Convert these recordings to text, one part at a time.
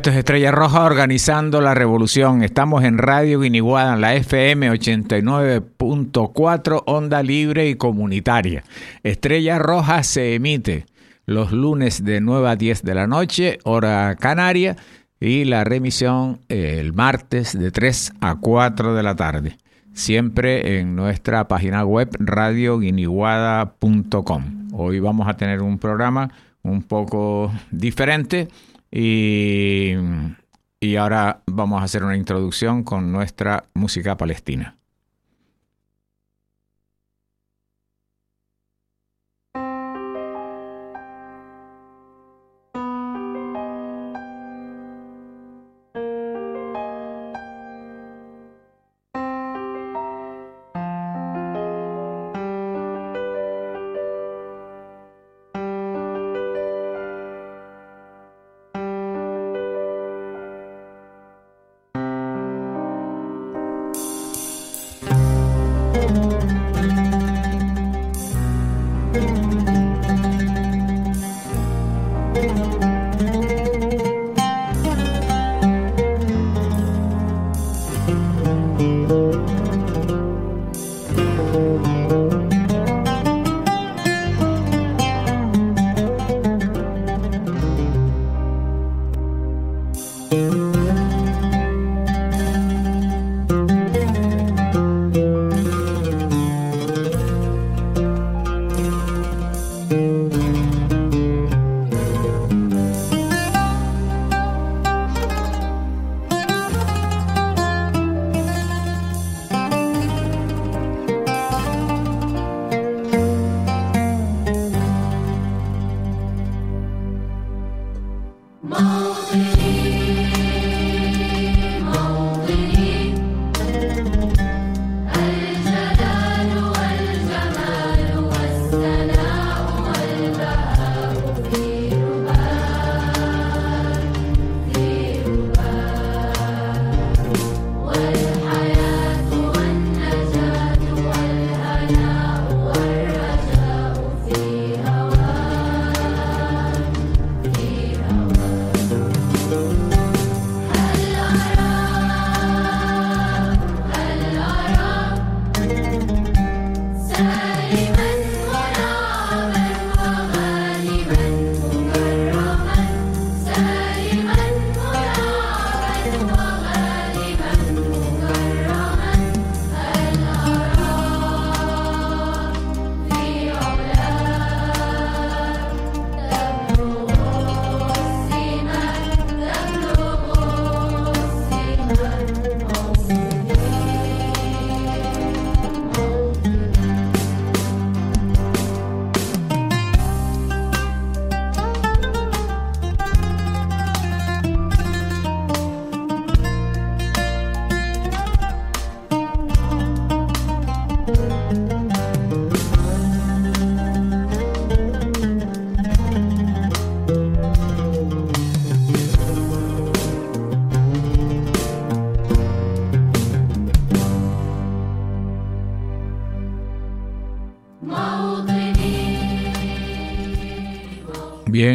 esto es Estrella Roja organizando la revolución. Estamos en Radio Guiniguada, en la FM 89.4, onda libre y comunitaria. Estrella Roja se emite los lunes de 9 a 10 de la noche, hora canaria, y la remisión eh, el martes de 3 a 4 de la tarde. Siempre en nuestra página web radioguiniguada.com. Hoy vamos a tener un programa un poco diferente y, y ahora vamos a hacer una introducción con nuestra música palestina.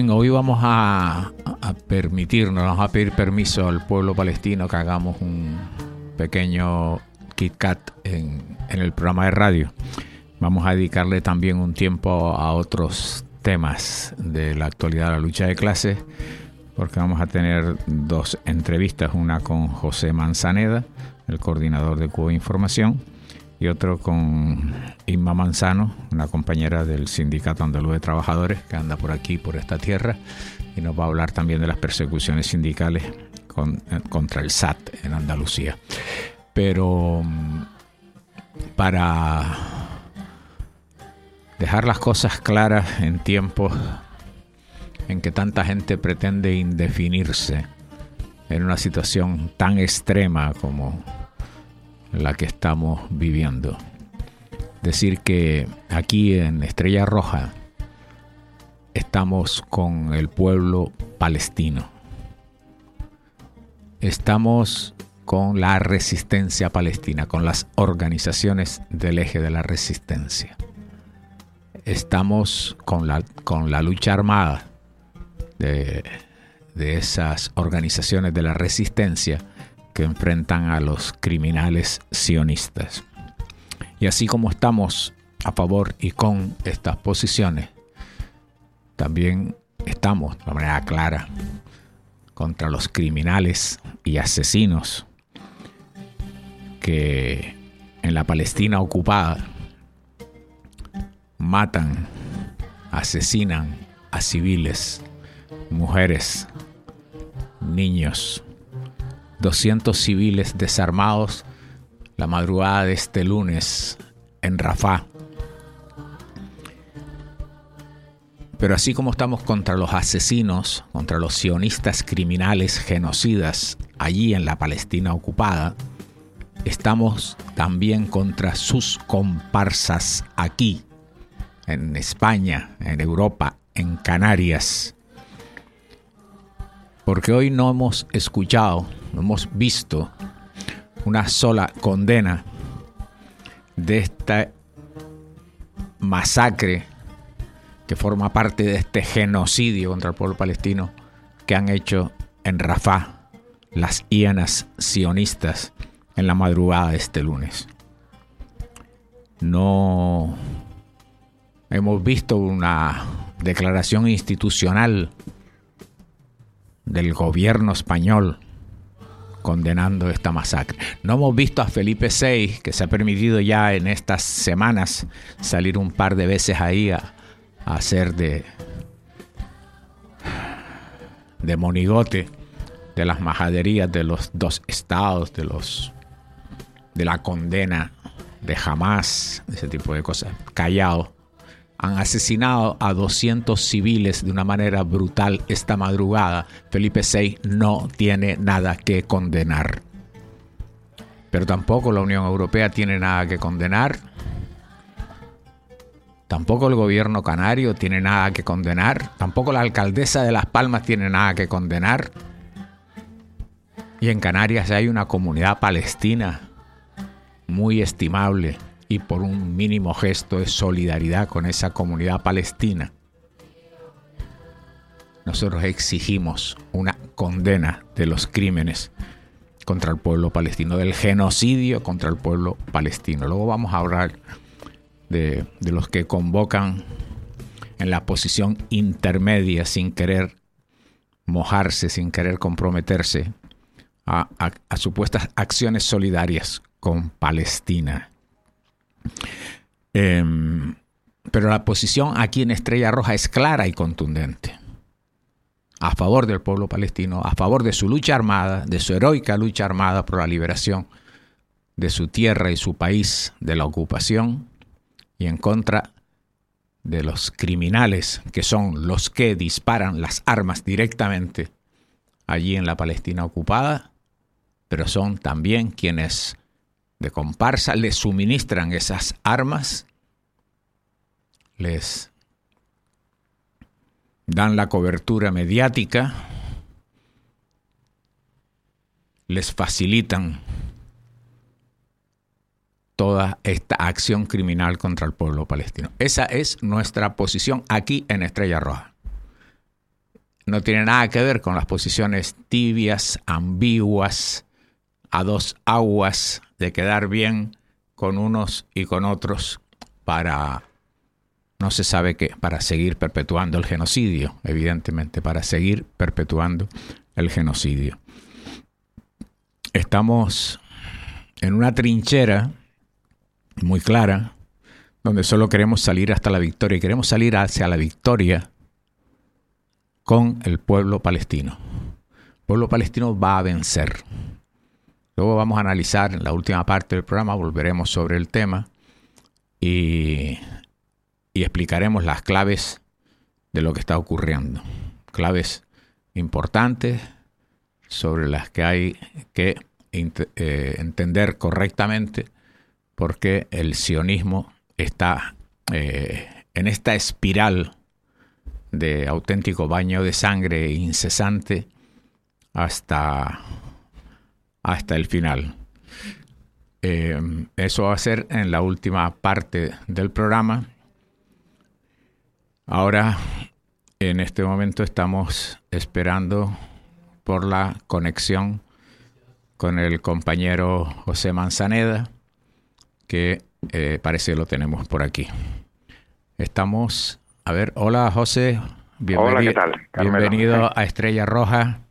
Hoy vamos a, permitirnos, vamos a pedir permiso al pueblo palestino que hagamos un pequeño Kit Kat en, el programa de radio. Vamos a dedicarle también un tiempo a otros temas de la actualidad la lucha de clases, porque vamos a tener dos entrevistas, una con José Manzaneda, el coordinador de Cuba Información, y otro con Inma Manzano, una compañera del Sindicato Andaluz de Trabajadores que anda por aquí, por esta tierra, y nos va a hablar también de las persecuciones sindicales eh, contra el SAT en Andalucía. Pero mm, para dejar las cosas claras en tiempos en que tanta gente pretende indefinirse en una situación tan extrema como la que estamos viviendo. Decir que aquí en Estrella Roja estamos con el pueblo palestino. Estamos con la resistencia palestina, con las organizaciones del eje de la resistencia. Estamos con la, con la lucha armada de, de esas organizaciones de la resistencia que enfrentan a los criminales sionistas. Y así como estamos a favor y con estas posiciones, también estamos de manera clara contra los criminales y asesinos que en la Palestina ocupada matan, asesinan a civiles, mujeres, niños, 200 civiles desarmados la madrugada de este lunes en Rafah. Pero así como estamos contra los asesinos, contra los sionistas criminales genocidas allí en la Palestina ocupada, estamos también contra sus comparsas aquí, en España, en Europa, en Canarias. Porque hoy no hemos escuchado, no hemos visto una sola condena de esta masacre que forma parte de este genocidio contra el pueblo palestino que han hecho en Rafah las hienas sionistas en la madrugada de este lunes. No hemos visto una declaración institucional del gobierno español condenando esta masacre. No hemos visto a Felipe VI, que se ha permitido ya en estas semanas salir un par de veces ahí a, hacer de, de monigote de las majaderías de los dos estados, de los de la condena de jamás, ese tipo de cosas, callado. Han asesinado a 200 civiles de una manera brutal esta madrugada. Felipe VI no tiene nada que condenar. Pero tampoco la Unión Europea tiene nada que condenar. Tampoco el gobierno canario tiene nada que condenar. Tampoco la alcaldesa de Las Palmas tiene nada que condenar. Y en Canarias hay una comunidad palestina muy estimable y por un mínimo gesto de solidaridad con esa comunidad palestina, nosotros exigimos una condena de los crímenes contra el pueblo palestino, del genocidio contra el pueblo palestino. Luego vamos a hablar de, de los que convocan en la posición intermedia sin querer mojarse, sin querer comprometerse a, a, a, supuestas acciones solidarias con Palestina. Eh, pero la posición aquí en Estrella Roja es clara y contundente. A favor del pueblo palestino, a favor de su lucha armada, de su heroica lucha armada por la liberación de su tierra y su país de la ocupación, y en contra de los criminales que son los que disparan las armas directamente allí en la Palestina ocupada, pero son también quienes comparsa les suministran esas armas, les dan la cobertura mediática, les facilitan toda esta acción criminal contra el pueblo palestino. Esa es nuestra posición aquí en Estrella Roja. No tiene nada que ver con las posiciones tibias, ambiguas, a dos aguas de quedar bien con unos y con otros para, no se sabe qué, para seguir perpetuando el genocidio, evidentemente, para seguir perpetuando el genocidio. Estamos en una trinchera muy clara, donde solo queremos salir hasta la victoria y queremos salir hacia la victoria con el pueblo palestino. El pueblo palestino va a vencer. Luego vamos a analizar en la última parte del programa, volveremos sobre el tema y, y explicaremos las claves de lo que está ocurriendo. Claves importantes, sobre las que hay que eh, entender correctamente porque el sionismo está eh, en esta espiral de auténtico baño de sangre incesante hasta, hasta el final. Eh, eso va a ser en la última parte del programa. Ahora, en este momento estamos esperando por la conexión con el compañero José Manzaneda, que eh, parece que lo tenemos por aquí. Estamos, a ver, hola José, bienvenido, hola, ¿qué tal? bienvenido a Estrella Roja.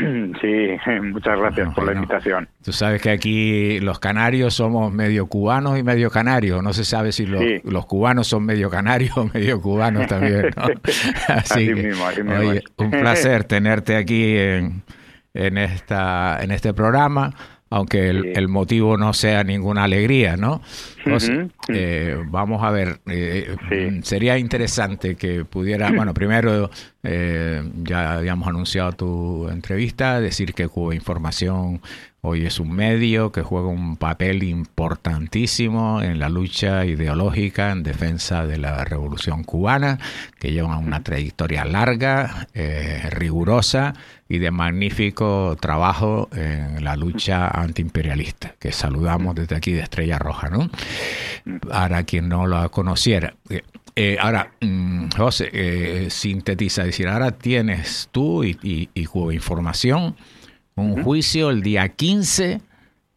Sí, muchas gracias por la invitación. Tú sabes que aquí los canarios somos medio cubanos y medio canarios. No se sabe si los, los cubanos son medio canarios o medio cubanos también. así, mismo, así mismo. un placer tenerte aquí en, en, esta, en este programa aunque el, motivo no sea ninguna alegría, ¿no? Eh, vamos a ver, eh, mm, sería interesante que pudiera, bueno, primero eh, ya habíamos anunciado tu entrevista, decir que Cuba Información hoy es un medio que juega un papel importantísimo en la lucha ideológica en defensa de la revolución cubana, que lleva una trayectoria larga, rigurosa y de magnífico trabajo en la lucha antiimperialista, que saludamos desde aquí de Estrella Roja, ¿no? Para quien no lo conociera. Eh, ahora, mm, José, eh, sintetiza, decir, ahora tienes tú y, y, Información un juicio el día 15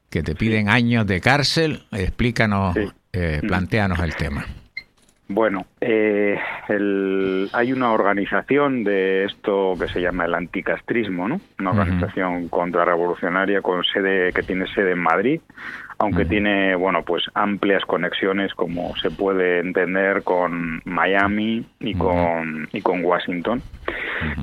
que te piden años de cárcel. Explícanos, eh, planteanos el tema. Bueno, eh, hay una organización de esto que se llama el anticastrismo, ¿no? Una organización contrarrevolucionaria con sede que tiene sede en Madrid, aunque tiene, bueno, pues amplias conexiones, como se puede entender, con Miami y con, y con Washington,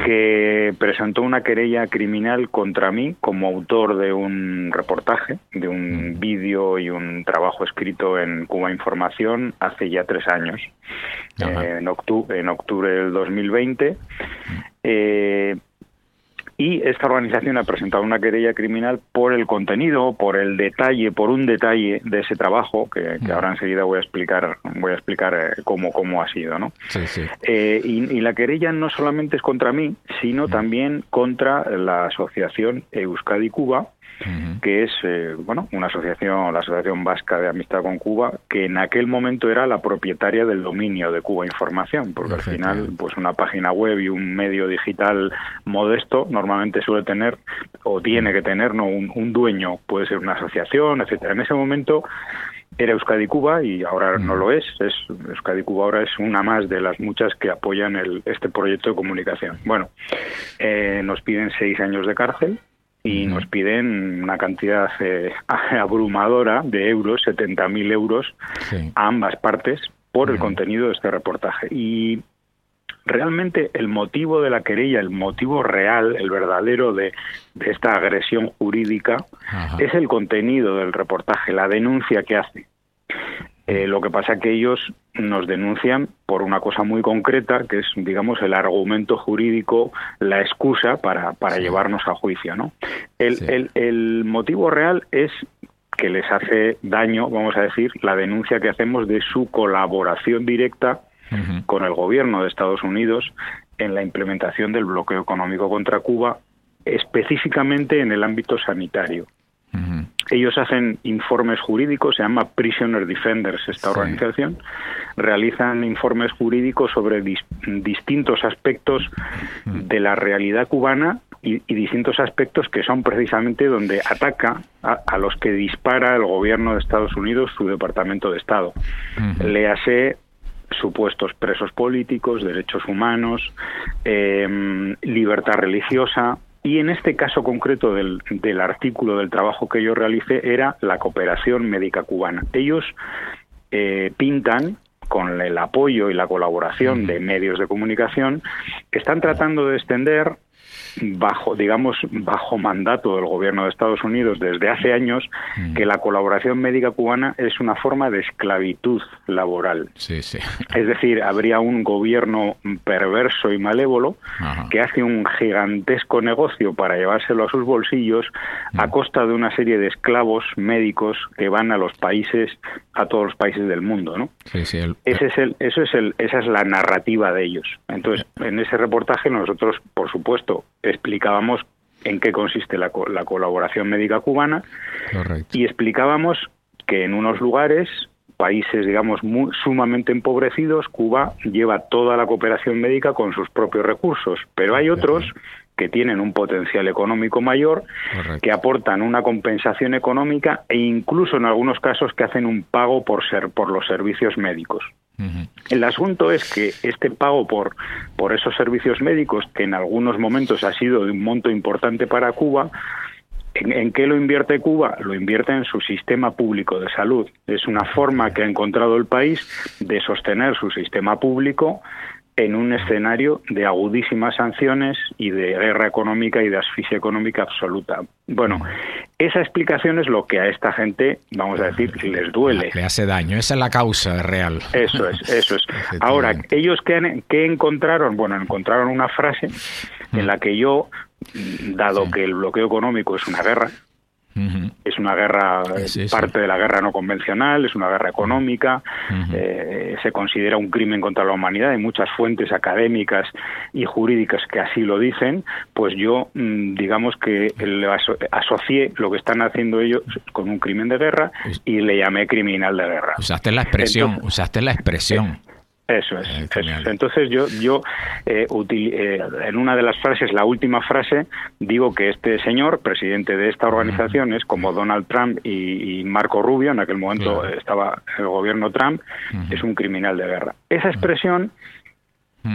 que presentó una querella criminal contra mí como autor de un reportaje, de un vídeo y un trabajo escrito en Cuba Información hace ya tres años, eh, en, octubre, en octubre del 2020. Eh, y esta organización ha presentado una querella criminal por el contenido, por el detalle, por un detalle de ese trabajo que, ahora enseguida voy a explicar, voy a explicar eh, cómo, cómo ha sido, ¿no? Sí, sí. Eh, y, la querella no solamente es contra mí, sino también contra la asociación Euskadi Cuba, que es eh, bueno una asociación, la Asociación Vasca de Amistad con Cuba, que en aquel momento era la propietaria del dominio de Cuba Información, porque al final pues una página web y un medio digital modesto normalmente suele tener o tiene que tener no un, dueño, puede ser una asociación, etcétera. En ese momento era Euskadi Cuba y ahora no lo es. es. Euskadi Cuba ahora es una más de las muchas que apoyan el, este proyecto de comunicación. Bueno, eh, nos piden seis años de cárcel y nos piden una cantidad eh, abrumadora de euros, 70.000 euros, a ambas partes por el contenido de este reportaje. Y realmente el motivo de la querella, el motivo real, el verdadero de, esta agresión jurídica, es el contenido del reportaje, la denuncia que hace. Eh, lo que pasa es que ellos nos denuncian por una cosa muy concreta, que es, digamos, el argumento jurídico, la excusa para, para llevarnos a juicio, ¿no? El, el, motivo real es que les hace daño, vamos a decir, la denuncia que hacemos de su colaboración directa con el gobierno de Estados Unidos en la implementación del bloqueo económico contra Cuba, específicamente en el ámbito sanitario. Ellos hacen informes jurídicos, se llama Prisoner Defenders esta organización, realizan informes jurídicos sobre distintos aspectos de la realidad cubana y, distintos aspectos que son precisamente donde ataca a, los que dispara el gobierno de Estados Unidos, su Departamento de Estado. Le hace supuestos presos políticos, derechos humanos, em, libertad religiosa, y en este caso concreto del, del, artículo del trabajo que yo realicé era la cooperación médica cubana. Ellos eh, pintan con el apoyo y la colaboración de medios de comunicación están tratando de extender bajo, digamos, bajo mandato del gobierno de Estados Unidos desde hace años mm. que la colaboración médica cubana es una forma de esclavitud laboral. Sí, sí. Es decir, habría un gobierno perverso y malévolo que hace un gigantesco negocio para llevárselo a sus bolsillos a mm. costa de una serie de esclavos médicos que van a los países, a todos los países del mundo, ¿no? Sí, sí, Ese es el, eso es el, esa es la narrativa de ellos. Entonces, en ese reportaje nosotros, por supuesto, explicábamos en qué consiste la, la colaboración médica cubana y explicábamos que en unos lugares países, digamos, muy, sumamente empobrecidos, Cuba lleva toda la cooperación médica con sus propios recursos, pero hay otros que tienen un potencial económico mayor, que aportan una compensación económica e incluso en algunos casos que hacen un pago por ser por los servicios médicos. El asunto es que este pago por, por esos servicios médicos, que en algunos momentos ha sido de un monto importante para Cuba, ¿En, ¿En, qué lo invierte Cuba? Lo invierte en su sistema público de salud. Es una forma que ha encontrado el país de sostener su sistema público en un escenario de agudísimas sanciones y de guerra económica y de asfixia económica absoluta. Bueno, esa explicación es lo que a esta gente, vamos a decir, les duele. Le hace daño, esa es la causa real. Eso es, eso es. Ahora, ellos qué, qué encontraron? Bueno, encontraron una frase en la que yo, dado que el bloqueo económico es una guerra, es una guerra, parte de la guerra no convencional, es una guerra económica, eh, se considera un crimen contra la humanidad, hay muchas fuentes académicas y jurídicas que así lo dicen, pues yo mm, digamos que le asocié lo que están haciendo ellos con un crimen de guerra y le llamé criminal de guerra. Usaste la expresión, usaste la expresión. Eso es. Entonces yo, yo eh, eh, en una de las frases, la última frase, digo que este señor, presidente de esta organización, es como Donald Trump y, Marco Rubio, en aquel momento estaba el gobierno Trump, es un criminal de guerra. Esa expresión,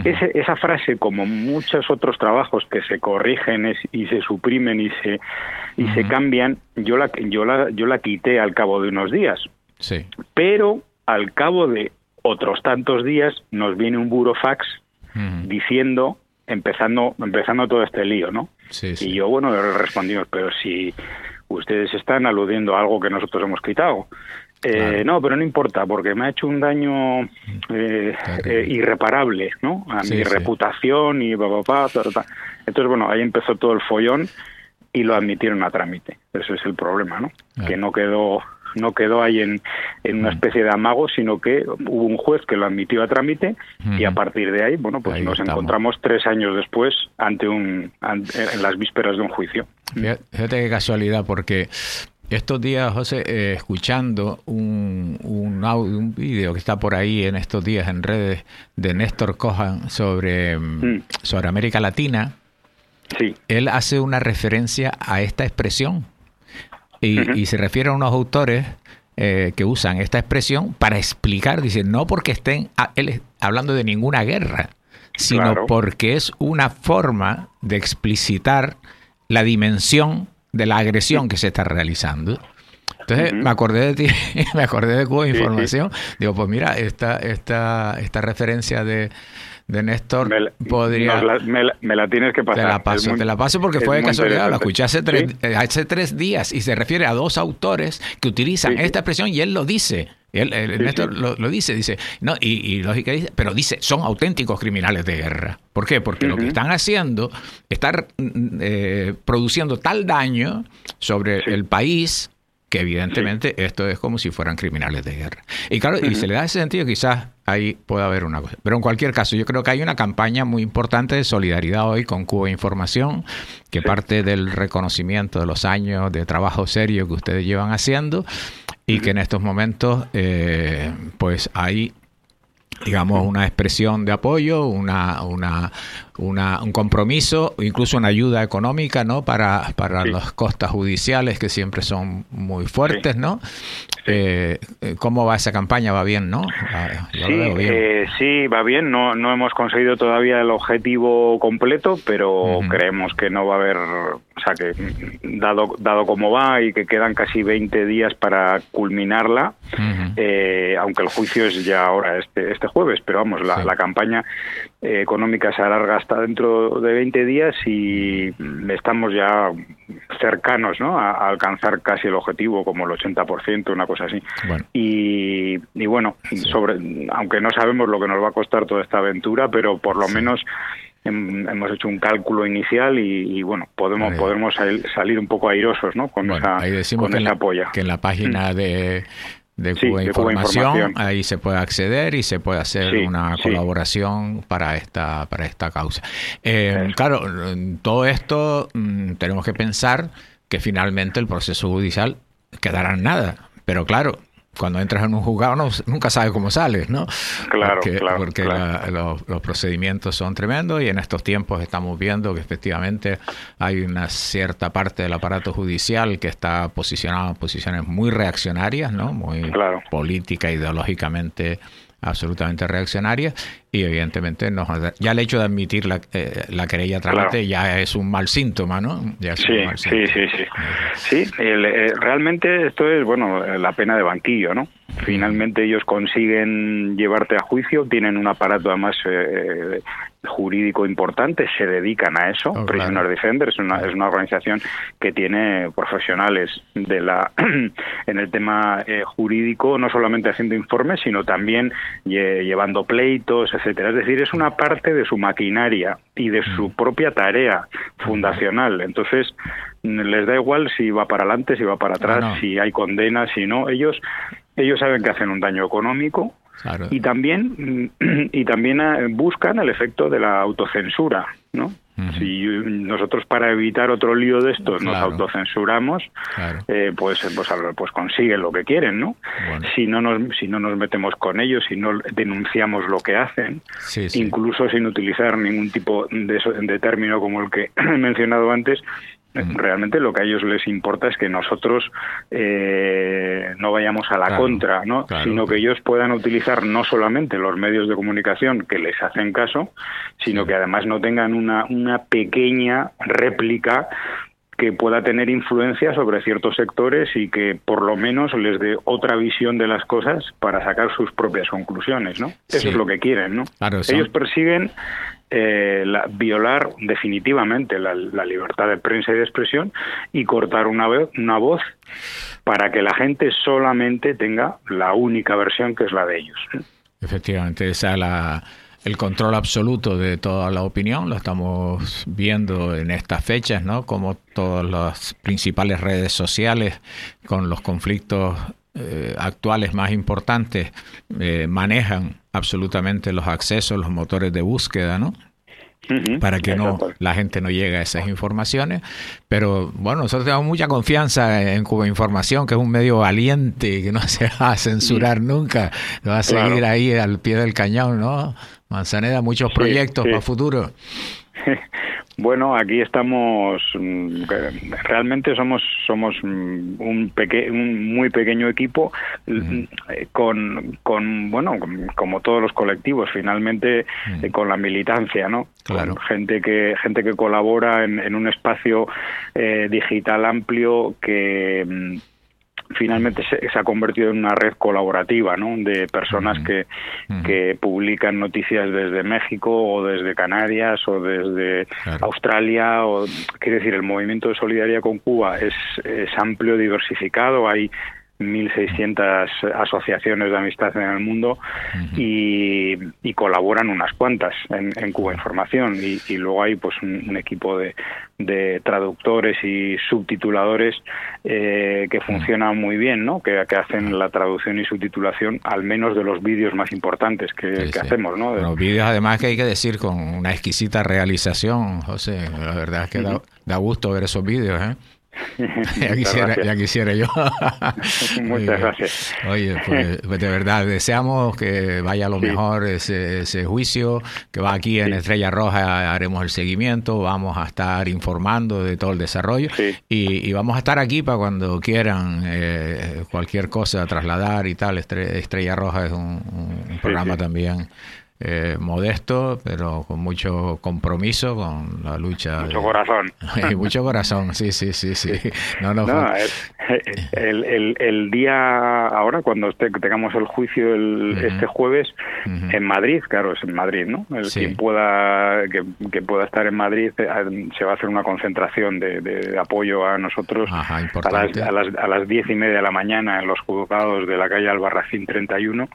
esa frase, como muchos otros trabajos que se corrigen y se suprimen y se y se cambian, yo la, yo la, yo la quité al cabo de unos días. Sí. Pero al cabo de otros tantos días nos viene un burofax diciendo, empezando, empezando todo este lío, ¿no? Y yo, bueno, le respondimos, pero si ustedes están aludiendo a algo que nosotros hemos quitado. Eh, no, pero no importa, porque me ha hecho un daño eh, eh, irreparable, ¿no? A mi reputación y papá, Entonces, bueno, ahí empezó todo el follón y lo admitieron a trámite. Ese es el problema, ¿no? Que no quedó no quedó ahí en, en, una mm. especie de amago, sino que hubo un juez que lo admitió a trámite y a partir de ahí, bueno, pues nos encontramos tres años después ante un en las vísperas de un juicio. Fíjate qué casualidad, porque estos días, José, eh, escuchando un, un audio, un vídeo que está por ahí en estos días en redes de Néstor Cojan sobre, mm. sobre América Latina, sí. él hace una referencia a esta expresión y, se refiere a unos autores eh, que usan esta expresión para explicar, dicen, no porque estén él hablando de ninguna guerra, sino porque es una forma de explicitar la dimensión de la agresión que se está realizando. Entonces me acordé de ti, me acordé de Cuba Información. Digo, pues mira, esta, esta, esta referencia de, de Néstor podría... me, la, tienes que pasar. Te la paso, te la paso porque fue de casualidad, la escuché hace tres, eh, hace tres días y se refiere a dos autores que utilizan esta expresión y él lo dice. Él, Néstor Lo, dice, dice, no, y, y lógica dice, pero dice, son auténticos criminales de guerra. ¿Por qué? Porque lo que están haciendo, estar mm, eh, produciendo tal daño sobre el país que evidentemente esto es como si fueran criminales de guerra. Y claro, y se le da ese sentido, quizás ahí pueda haber una cosa. Pero en cualquier caso, yo creo que hay una campaña muy importante de solidaridad hoy con Cuba Información, que parte del reconocimiento de los años de trabajo serio que ustedes llevan haciendo y que en estos momentos, eh, pues hay digamos, una expresión de apoyo, una, una, una, un compromiso, incluso una ayuda económica, ¿no? Para, para las costas judiciales que siempre son muy fuertes, ¿no? Eh, ¿Cómo va esa campaña? ¿Va bien, no? Ah, sí, eh, sí, va bien. No, no hemos conseguido todavía el objetivo completo, pero creemos que no va a haber o sea que dado, dado como va y que quedan casi 20 días para culminarla, eh, aunque el juicio es ya ahora, este, este jueves, pero vamos, la, la campaña económica se alarga hasta dentro de 20 días y estamos ya cercanos ¿no? a, alcanzar casi el objetivo, como el 80%, una cosa así. Y, y, bueno, sobre, aunque no sabemos lo que nos va a costar toda esta aventura, pero por lo menos hemos hecho un cálculo inicial y, bueno, podemos podemos salir un poco airosos ¿no? con esa, ahí decimos que apoyo. Que en la página mm. de de Cuba, Información, ahí se puede acceder y se puede hacer una colaboración para esta para esta causa. Eh, claro, todo esto mm, tenemos que pensar que finalmente el proceso judicial quedará en nada, pero claro, cuando entras en un juzgado no, nunca sabes cómo sales, ¿no? Claro, porque, claro. Porque los, procedimientos son tremendos y en estos tiempos estamos viendo que efectivamente hay una cierta parte del aparato judicial que está posicionado en posiciones muy reaccionarias, ¿no? Muy política, ideológicamente absolutamente reaccionarias y evidentemente nos, ya el hecho de admitir la, eh, la querella trámite ya es un mal síntoma, ¿no? sí, sí, sí, sí, sí. Eh, realmente esto es, bueno, la pena de banquillo, ¿no? Finalmente ellos consiguen llevarte a juicio, tienen un aparato además eh, jurídico importante, se dedican a eso. Oh, Prisoner Defender es una, es una organización que tiene profesionales de la en el tema eh, jurídico, no solamente haciendo informes, sino también llevando pleitos, etcétera. Es decir, es una parte de su maquinaria y de su mm. propia tarea fundacional. Entonces, les da igual si va para adelante, si va para atrás, si hay condenas, si no. Ellos ellos saben que hacen un daño económico y también y también eh, buscan el efecto de la autocensura, ¿no? Si nosotros para evitar otro lío de estos nos autocensuramos, eh, pues, pues, pues consiguen lo que quieren, ¿no? Si no nos si no nos metemos con ellos, si no denunciamos lo que hacen, incluso sin utilizar ningún tipo de, de término como el que he mencionado antes, Realmente lo que a ellos les importa es que nosotros eh, no vayamos a la contra, ¿no? sino que ellos puedan utilizar no solamente los medios de comunicación que les hacen caso, sino que además no tengan una, una pequeña réplica que pueda tener influencia sobre ciertos sectores y que por lo menos les dé otra visión de las cosas para sacar sus propias conclusiones, ¿no? Eso es lo que quieren, ¿no? Ellos persiguen eh, la, violar definitivamente la, libertad de prensa y de expresión y cortar una, una voz para que la gente solamente tenga la única versión que es la de ellos. Efectivamente, esa la, el control absoluto de toda la opinión, lo estamos viendo en estas fechas, ¿no? Como todas las principales redes sociales con los conflictos eh, actuales más importantes eh, manejan absolutamente los accesos, los motores de búsqueda, ¿no? para que no la gente no llegue a esas informaciones. Pero bueno, nosotros tenemos mucha confianza en Cuba Información, que es un medio valiente, que no se va a censurar nunca, va a seguir ahí al pie del cañón, ¿no? Manzaneda, muchos proyectos para futuro. Bueno, aquí estamos, mm, realmente somos somos mm, un, peque, un muy pequeño equipo mm, eh, con, con, bueno, como todos los colectivos, finalmente eh, con la militancia, ¿no? Claro. gente que gente que colabora en, en un espacio eh, digital amplio que finalmente se, ha convertido en una red colaborativa ¿no? de personas que, que publican noticias desde México o desde Canarias o desde Australia. O, quiere decir, el movimiento de solidaridad con Cuba es, es amplio, diversificado, hay 1.600 asociaciones de amistad en el mundo y, colaboran unas cuantas en, Cuba Información. Y, luego hay pues un, equipo de, traductores y subtituladores eh, que funcionan muy bien, ¿no? Que, hacen la traducción y subtitulación al menos de los vídeos más importantes que, hacemos, ¿no? Los vídeos además que hay que decir con una exquisita realización, José, la verdad es que da, da gusto ver esos vídeos, ¿eh? ya, quisiera, ya quisiera yo. Muchas gracias. Oye, pues, pues, de verdad, deseamos que vaya lo mejor ese, ese, juicio, que va aquí en Estrella Roja, haremos el seguimiento, vamos a estar informando de todo el desarrollo y, vamos a estar aquí para cuando quieran eh, cualquier cosa trasladar y tal. Estrella, Roja es un, programa también eh, modesto, pero con mucho compromiso con la lucha. Mucho corazón. mucho corazón, sí, sí, sí, sí. No, no, el, el, el, día ahora, cuando tengamos el juicio el, este jueves, en Madrid, claro, es en Madrid, ¿no? El quien pueda, que, pueda estar en Madrid, eh, se va a hacer una concentración de, apoyo a nosotros a, las, a, las, a las diez y media de la mañana en los juzgados de la calle Albarracín 31.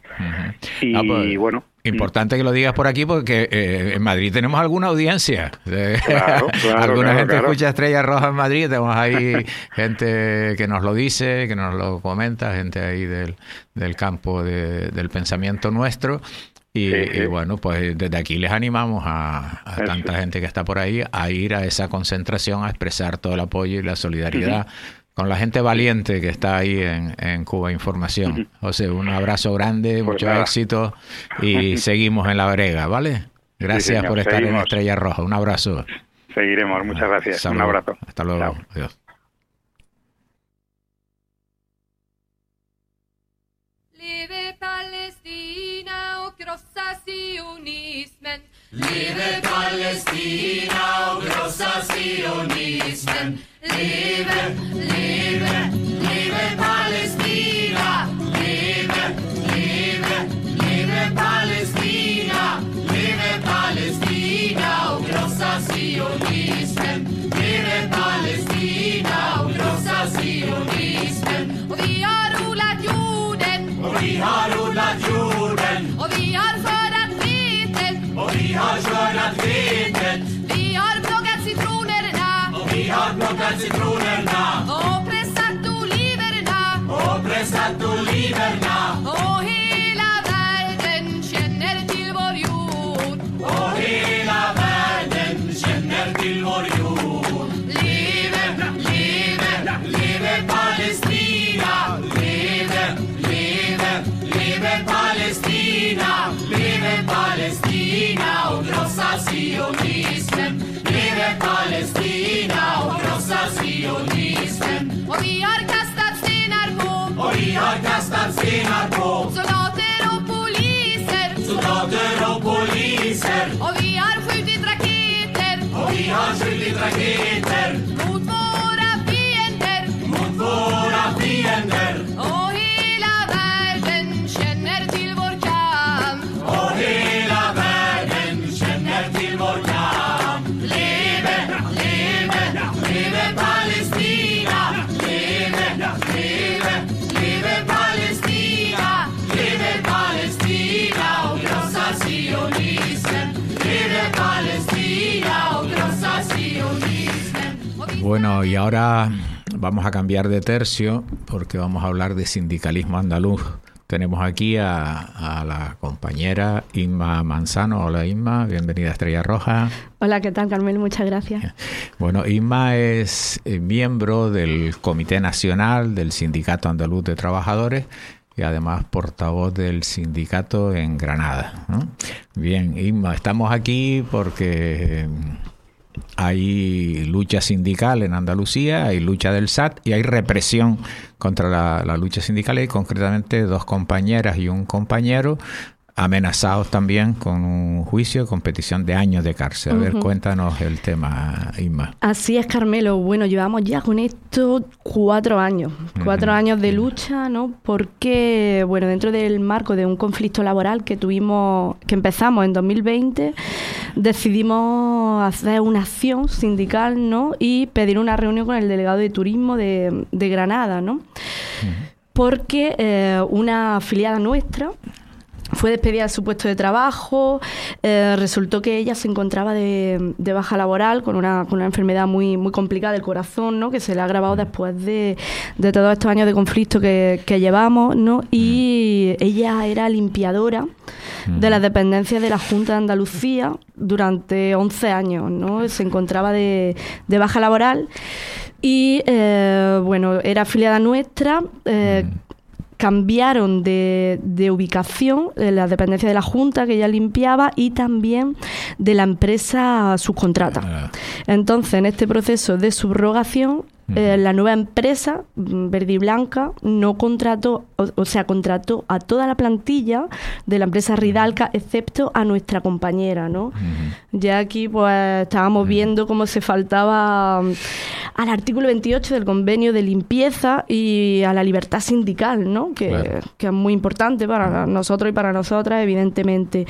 Y ah, pues, bueno, Importante que lo digas por aquí porque eh, en Madrid tenemos alguna audiencia. Alguna gente escucha Estrella Roja en Madrid, tenemos ahí gente que nos lo dice, que nos lo comenta, gente ahí del, del campo del pensamiento nuestro. Y, bueno, pues desde aquí les animamos a, tanta gente que está por ahí a ir a esa concentración, a expresar todo el apoyo y la solidaridad con la gente valiente que está ahí en, Cuba Información. José, un abrazo grande, pues mucho éxito y seguimos en la brega, ¿vale? Gracias por estar en Estrella Roja. Un abrazo. Seguiremos, muchas gracias. un abrazo. Hasta luego. Adiós. Palestina krossa sionismen. Leve Palestina och krossa sionismen. Leve, leve, leve Palestina. Leve, leve, leve Palestina. Leve Palestina och krossa sionismen. Leve Palestina och krossa sionismen. Och vi har odlat jorden. Och vi har odlat jorden. Och vi har skördat vetet. Vi har plockat citronerna. Och vi har plockat citronerna. Och pressat oliverna. Och pressat oliverna. Och hela världen känner till vår jord. Och hela världen känner till vår jord. Leve, leve, leve Palestina. Leve, leve, leve Palestina. Leve Palestina krossa sionismen. Leve Palestina och krossa sionismen. Och vi har kastat stenar på. Och vi har kastat stenar på. Soldater och poliser. Soldater och poliser. Och vi har skjutit raketer. Och vi har skjutit raketer. Mot våra fiender. Mot våra fiender. Bueno, y ahora vamos a cambiar de tercio porque vamos a hablar de sindicalismo andaluz. Tenemos aquí a, a la compañera Inma Manzano. Hola Inma, bienvenida a Estrella Roja. Hola, ¿qué tal, Carmel? Muchas gracias. Bueno, Inma es eh, miembro del Comité Nacional del Sindicato Andaluz de Trabajadores y además portavoz del sindicato en Granada. ¿no? Bien, Inma, estamos aquí porque hay lucha sindical en Andalucía, hay lucha del SAT y hay represión contra la, lucha sindical. Y concretamente dos compañeras y un compañero amenazados también con un juicio con petición de años de cárcel. A ver, cuéntanos el tema, Inma. Así es, Carmelo. Bueno, llevamos ya con esto cuatro años, cuatro años de lucha, ¿no? Porque, bueno, dentro del marco de un conflicto laboral que tuvimos, que empezamos en 2020, decidimos hacer una acción sindical, ¿no? Y pedir una reunión con el delegado de turismo de, de Granada, ¿no? Porque eh, una afiliada nuestra fue despedida de su puesto de trabajo, eh, resultó que ella se encontraba de, de, baja laboral con una, con una enfermedad muy, muy complicada del corazón, ¿no? que se le ha agravado después de, de todos estos años de conflicto que, que llevamos, ¿no? y ella era limpiadora de las dependencias de la Junta de Andalucía durante 11 años, ¿no? se encontraba de, de baja laboral y eh, bueno, era afiliada nuestra. Eh, cambiaron de, de ubicación de la dependencia de la Junta que ella limpiaba y también de la empresa subcontrata. Entonces, en este proceso de subrogación, eh, la nueva empresa, mm, Verde y Blanca, no contrató, o, sea, contrató a toda la plantilla de la empresa Ridalca, excepto a nuestra compañera, ¿no? Ya aquí, pues, estábamos viendo cómo se faltaba mm, al artículo 28 del convenio de limpieza y a la libertad sindical, ¿no? Que, que es muy importante para nosotros y para nosotras, evidentemente.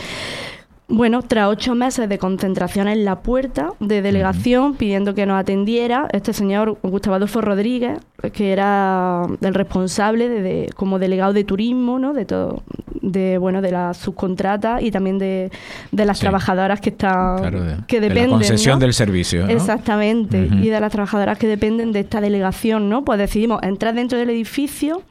Bueno, tras ocho meses de concentración en la puerta de delegación pidiendo que nos atendiera, este señor Gustavo Adolfo Rodríguez, que era el responsable de, como delegado de turismo, ¿no? De todo, de bueno, de las subcontratas y también de, las trabajadoras que están, que dependen, de la concesión del servicio, exactamente, y de las trabajadoras que dependen de esta delegación, ¿no? Pues decidimos entrar dentro del edificio,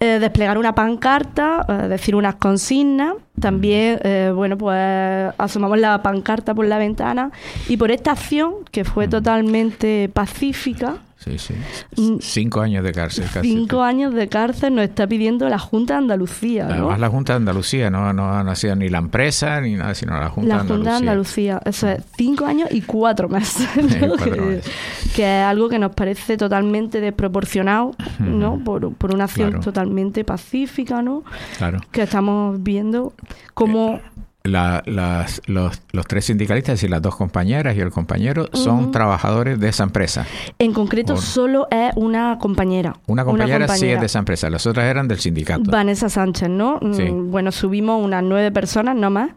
eh, desplegar una pancarta, eh, decir unas consignas también, eh, bueno, pues asomamos la pancarta por la ventana y por esta acción, que fue totalmente pacífica, Sí, sí. Mm. Cinco años de cárcel. Casi. Cinco años de cárcel nos está pidiendo la Junta de Andalucía. ¿no? Además, la Junta de Andalucía, no, no ha nacido ni la empresa ni nada, sino la Junta de Andalucía. La Junta de Andalucía. Eso es cinco años y cuatro meses. que, es algo que nos parece totalmente desproporcionado, ¿no? Por, por una acción totalmente pacífica, ¿no? Claro. Que estamos viendo como la, las, los, los, tres sindicalistas y las dos compañeras y el compañero son trabajadores de esa empresa. En concreto, solo es una compañera. Una compañera, sí es de esa empresa, las otras eran del sindicato. Vanessa Sánchez, ¿no? Mm, bueno, subimos unas nueve personas nomás.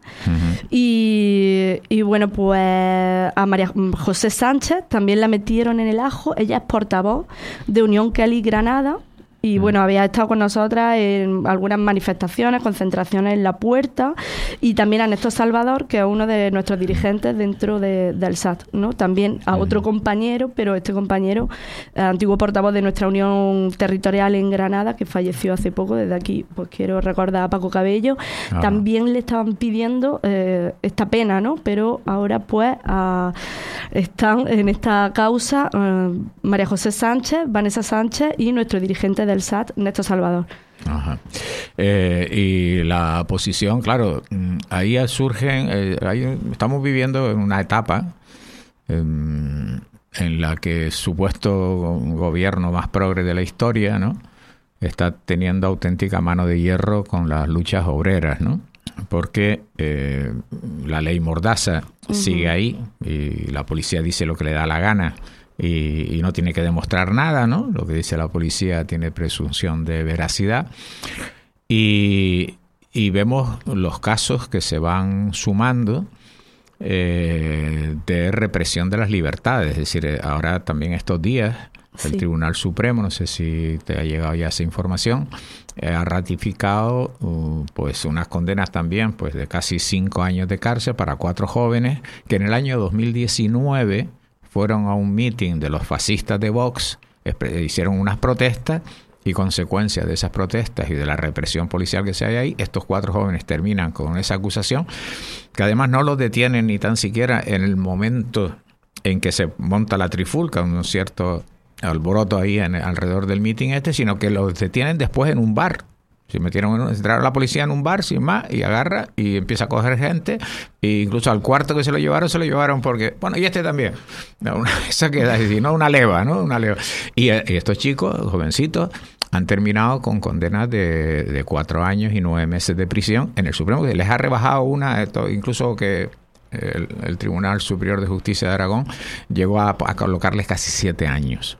y, y bueno, pues a María José Sánchez también la metieron en el ajo. Ella es portavoz de Unión Cali Granada y bueno, había estado con nosotras en algunas manifestaciones, concentraciones en la puerta y también a Néstor Salvador, que es uno de nuestros dirigentes dentro del SAT, ¿no? También a otro compañero, pero este compañero, eh, antiguo portavoz de nuestra Unión Territorial en Granada, que falleció hace poco, desde aquí pues quiero recordar a Paco Cabello, ah. también le estaban pidiendo eh, esta pena, ¿no? Pero ahora pues están en esta causa eh, María José Sánchez, Vanessa Sánchez y nuestro dirigente del SAT, Néstor Salvador. Ajá. Eh, y la posición, claro, mm, ahí surgen, eh, ahí estamos viviendo en una etapa em, en la que el supuesto gobierno más progre de la historia, ¿no? Está teniendo auténtica mano de hierro con las luchas obreras, ¿no? Porque eh, la ley Mordaza sigue ahí y la policía dice lo que le da la gana y, no tiene que demostrar nada, ¿no? Lo que dice la policía tiene presunción de veracidad. Y, vemos los casos que se van sumando eh, de represión de las libertades. Es decir, eh, ahora también estos días el Tribunal Supremo, no sé si te ha llegado ya esa información, eh, ha ratificado uh, pues unas condenas también pues de casi cinco años de cárcel para cuatro jóvenes que en el año 2019 fueron a un meeting de los fascistas de Vox, hicieron unas protestas y consecuencia de esas protestas y de la represión policial que se hay ahí, estos cuatro jóvenes terminan con esa acusación, que además no los detienen ni tan siquiera en el momento en que se monta la trifulca, un cierto alboroto ahí en, alrededor del meeting este, sino que los detienen después en un bar si metieron, entraron la policía en un bar sin más y agarra y empieza a coger gente. E incluso al cuarto que se lo llevaron, se lo llevaron porque, bueno, y este también. Esa queda, no una leva, ¿no? Una leva. Y, estos chicos, jovencitos, han terminado con condenas de, cuatro años y nueve meses de prisión en el Supremo, que les ha rebajado una, esto, incluso que el, Tribunal Superior de Justicia de Aragón llegó a colocarles casi siete años.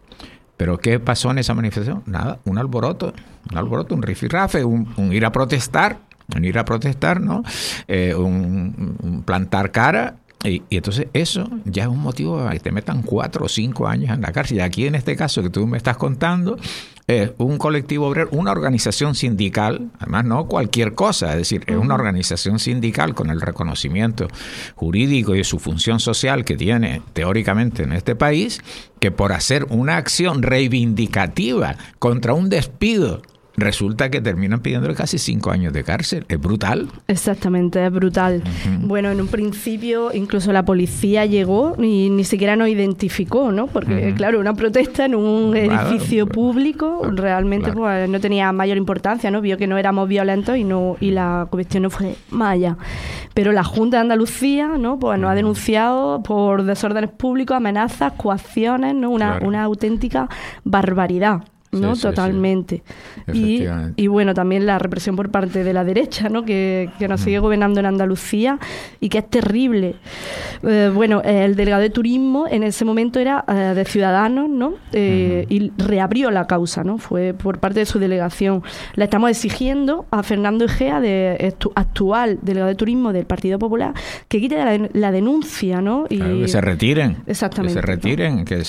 Pero ¿qué pasó en esa manifestación? Nada, un alboroto, un alboroto, un rifirrafe, un, un ir a protestar, un ir a protestar, ¿no? Eh, un, plantar cara y, entonces eso ya es un motivo para que te metan cuatro o cinco años en la cárcel. Y aquí en este caso que tú me estás contando, es un colectivo obrero, una organización sindical, además no cualquier cosa, es decir, es una organización sindical con el reconocimiento jurídico y su función social que tiene teóricamente en este país, que por hacer una acción reivindicativa contra un despido resulta que terminan pidiéndole casi cinco años de cárcel. Es brutal. Exactamente, es brutal. Bueno, en un principio incluso la policía llegó y ni siquiera nos identificó, ¿no? Porque, claro, una protesta en un edificio público realmente pues, no tenía mayor importancia, ¿no? Vio que no éramos violentos y no y la cuestión no fue maya. Pero la Junta de Andalucía, ¿no? Pues nos ha denunciado por desórdenes públicos, amenazas, coacciones, ¿no? Una, una auténtica barbaridad. ¿No? Totalmente. Y, y, bueno, también la represión por parte de la derecha, ¿no? Que, que nos sigue gobernando en Andalucía y que es terrible. Eh, bueno, el delegado de turismo en ese momento era eh, de Ciudadanos, ¿no? Eh, y reabrió la causa, ¿no? Fue por parte de su delegación. Le estamos exigiendo a Fernando Egea, de, actual delegado de turismo del Partido Popular, que quite la, denuncia, ¿no? Y, que se retiren. Exactamente. Que se retiren, que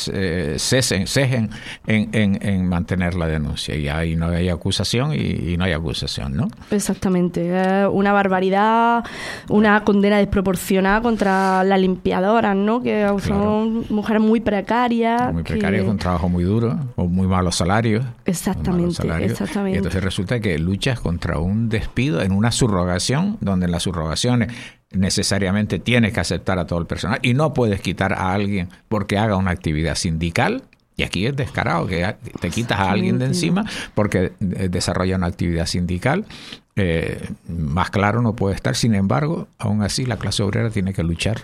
cesen, cesen en, en, en mantener tener la denuncia y ahí no hay acusación y, no hay acusación, ¿no? Exactamente, una barbaridad, una condena desproporcionada contra las limpiadoras, ¿no? Que son mujeres muy precarias. Muy precarias, con trabajo muy duro, o muy malos salarios. Exactamente, exactamente. Y entonces resulta que luchas contra un despido en una subrogación, donde en las subrogaciones necesariamente tienes que aceptar a todo el personal y no puedes quitar a alguien porque haga una actividad sindical y aquí es descarado que te quitas a alguien de encima porque eh, desarrolla una actividad sindical. Eh, más claro no puede estar. Sin embargo, aún así la clase obrera tiene que luchar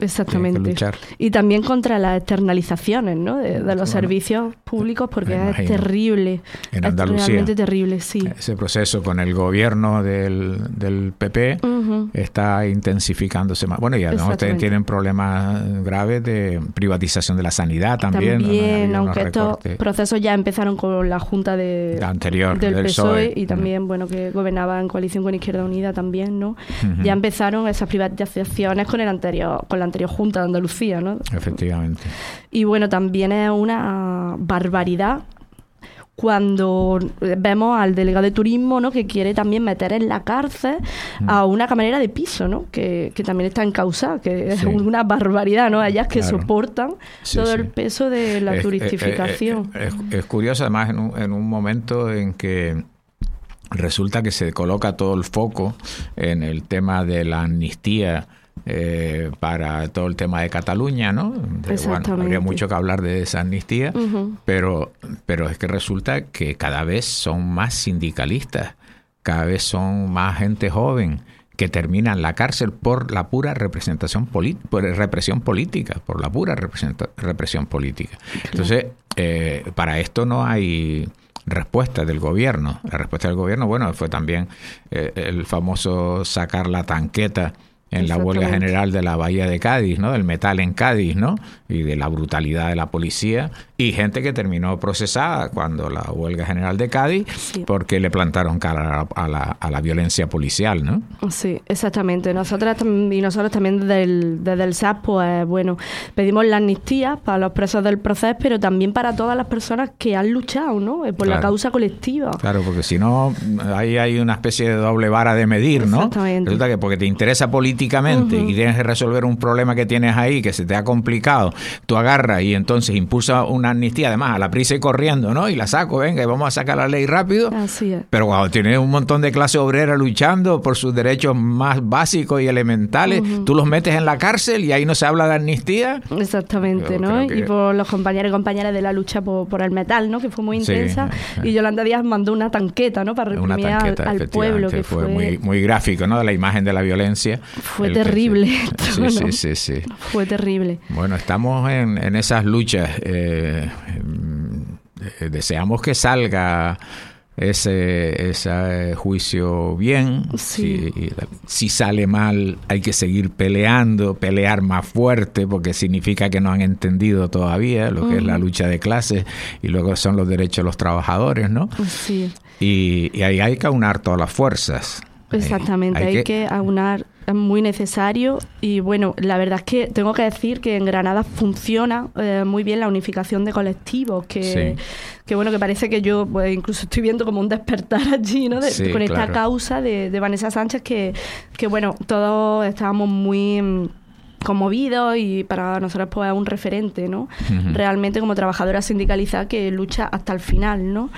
Exactamente. Y también contra las externalizaciones ¿no? de, los servicios públicos, porque es terrible. En Andalucía. realmente terrible, sí. Ese proceso con el gobierno del, del PP está intensificándose más. Bueno, y además ustedes tienen problemas graves de privatización de la sanidad también. También, aunque estos procesos ya empezaron con la Junta de, anterior, del, PSOE, y también, bueno, que gobernaba en coalición con Izquierda Unida también, ¿no? Ya empezaron esas privatizaciones con el anterior, con la anterior Junta de Andalucía, ¿no? Efectivamente. Y bueno, también es una barbaridad cuando vemos al delegado de turismo ¿no? que quiere también meter en la cárcel mm. a una camarera de piso ¿no? que, también está en causa que es una barbaridad ¿no? ellas que soportan todo el peso de la turistificación es, curioso además en un, en un momento en que resulta que se coloca todo el foco en el tema de la amnistía eh, para todo el tema de Cataluña, ¿no? bueno, habría mucho que hablar de esa amnistía, pero, pero es que resulta que cada vez son más sindicalistas, cada vez son más gente joven que termina en la cárcel por la pura representación por represión política, por la pura represión política. Entonces, eh, para esto no hay respuesta del gobierno. La respuesta del gobierno, bueno, fue también eh, el famoso sacar la tanqueta en la huelga general de la Bahía de Cádiz, ¿no? Del metal en Cádiz, ¿no? Y de la brutalidad de la policía y gente que terminó procesada cuando la huelga general de Cádiz porque le plantaron cara a la, a la, violencia policial, ¿no? Sí, exactamente. Nosotras y nosotros también desde el, desde el SAS, pues bueno, pedimos la amnistía para los presos del proceso, pero también para todas las personas que han luchado, ¿no? Eh, por la causa colectiva. Claro, porque si no, ahí hay una especie de doble vara de medir, ¿no? Exactamente. Resulta que porque te interesa políticamente y tienes que resolver un problema que tienes ahí que se te ha complicado, tú agarras y entonces impulsa un amnistía, además a la prisa y corriendo, ¿no? Y la saco, venga, y vamos a sacar la ley rápido. Así es. Pero cuando tienes un montón de clase obrera luchando por sus derechos más básicos y elementales, tú los metes en la cárcel y ahí no se habla de amnistía. Exactamente, ¿no? Y por los compañeros y compañeras de la lucha por, el metal, ¿no? Que fue muy intensa. Y Yolanda Díaz mandó una tanqueta, ¿no? Para reprimir al, pueblo. Que fue, muy, muy gráfico, ¿no? De la imagen de la violencia. Fue terrible. sí, sí, sí, sí. Fue terrible. Bueno, estamos en, en esas luchas. Eh, eh, deseamos que salga ese, ese juicio bien. Si, si, sale mal, hay que seguir peleando, pelear más fuerte, porque significa que no han entendido todavía lo que es la lucha de clases y luego son los derechos de los trabajadores, ¿no? Y, y ahí hay que aunar todas las fuerzas. Exactamente, hay, que aunar es muy necesario y bueno, la verdad es que tengo que decir que en Granada funciona eh, muy bien la unificación de colectivos, que, que bueno, que parece que yo pues, incluso estoy viendo como un despertar allí, ¿no? con esta causa de, de Vanessa Sánchez que, que bueno, todos estábamos muy conmovidos y para nosotros pues es un referente, ¿no? Realmente como trabajadora sindicalizada que lucha hasta el final, ¿no?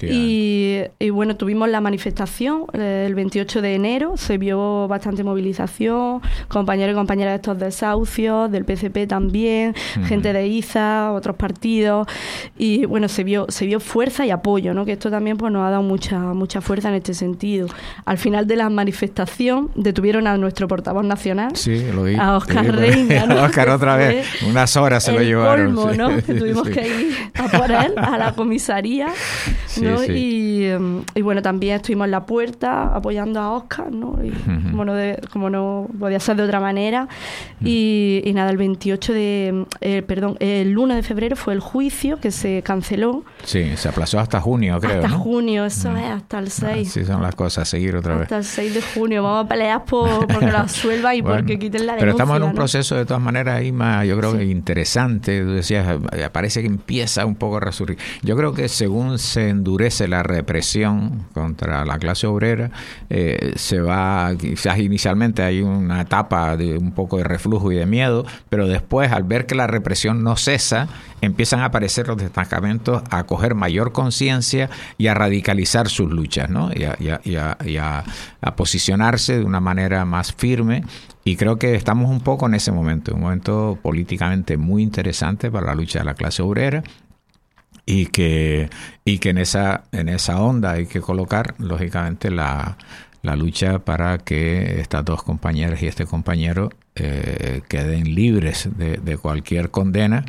Y, y, bueno, tuvimos la manifestación eh, el 28 de enero, se vio bastante movilización, compañeros y compañeras de estos desahucios, del PCP también, gente de IZA, otros partidos, y bueno, se vio, se vio fuerza y apoyo, ¿no? Que esto también pues nos ha dado mucha, mucha fuerza en este sentido. Al final de la manifestación detuvieron a nuestro portavoz nacional, a Oscar Reina, ¿no? Oscar otra vez, unas horas se lo llevaron. Colmo, ¿no? Tuvimos que ir a por él, a la comisaría, ¿no? Y, y, bueno, también estuvimos en la puerta apoyando a Oscar, ¿no? Y, como, no como no podía ser de otra manera. Y, y nada, el 28 de, eh, perdón, el 1 de febrero fue el juicio que se canceló. Sí, se aplazó hasta junio, creo. Hasta junio, eso es, hasta el 6. Así son las cosas, seguir otra vez. Hasta el 6 de junio. Vamos a pelear por, porque lo absuelva y porque quiten la denuncia. Pero estamos en un proceso de todas maneras ahí más, yo creo que interesante. Tú decías, eh, parece que empieza un poco a resurgir. Yo creo que según se endurece la represión contra la clase obrera, eh, se va, quizás inicialmente hay una etapa de un poco de reflujo y de miedo, pero después al ver que la represión no cesa, empiezan a aparecer los destacamentos a coger mayor conciencia y a radicalizar sus luchas, ¿no? Y, a, posicionarse de una manera más firme. Y creo que estamos un poco en ese momento, un momento políticamente muy interesante para la lucha de la clase obrera y que, y que en, esa, en esa onda hay que colocar, lógicamente, la, la lucha para que estas dos compañeras y este compañero eh, queden libres de, de, cualquier condena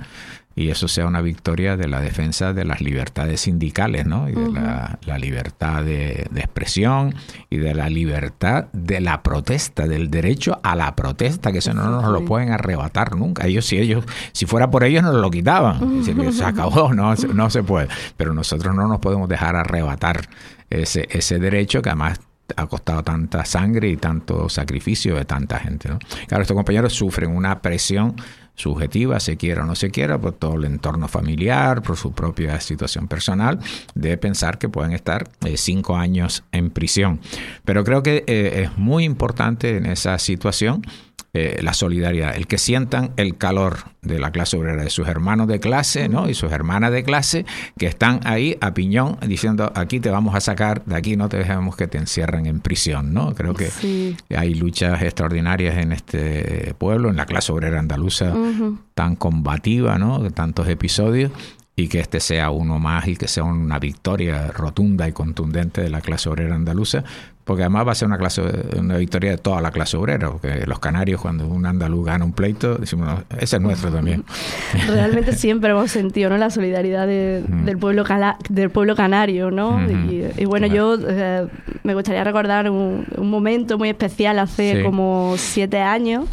y eso sea una victoria de la defensa de las libertades sindicales, ¿no? Y de la, libertad de, expresión y de la libertad de la protesta, del derecho a la protesta, que eso no nos lo pueden arrebatar nunca. Ellos, si ellos, si fuera por ellos, nos lo quitaban. Se acabó, no, no se puede. Pero nosotros no nos podemos dejar arrebatar ese, ese derecho que además ha costado tanta sangre y tanto sacrificio de tanta gente. ¿no? Claro, estos compañeros sufren una presión subjetiva, se quiera o no se quiera, por todo el entorno familiar, por su propia situación personal, de pensar que pueden estar eh, cinco años en prisión. Pero creo que eh, es muy importante en esa situación eh, la solidaridad, el que sientan el calor de la clase obrera, de sus hermanos de clase ¿no? y sus hermanas de clase que están ahí a piñón diciendo aquí te vamos a sacar, de aquí no te dejemos que te encierren en prisión. ¿no? Creo que hay luchas extraordinarias en este pueblo, en la clase obrera andaluza tan combativa, ¿no? de tantos episodios y que este sea uno más y que sea una victoria rotunda y contundente de la clase obrera andaluza, porque además va a ser una clase una victoria de toda la clase obrera, porque los canarios cuando un andaluz gana un pleito, decimos, ese es nuestro también. Realmente siempre hemos sentido ¿no? la solidaridad del, pueblo del pueblo canario, ¿no? y, bueno, yo eh, me gustaría recordar un, momento muy especial hace como siete años,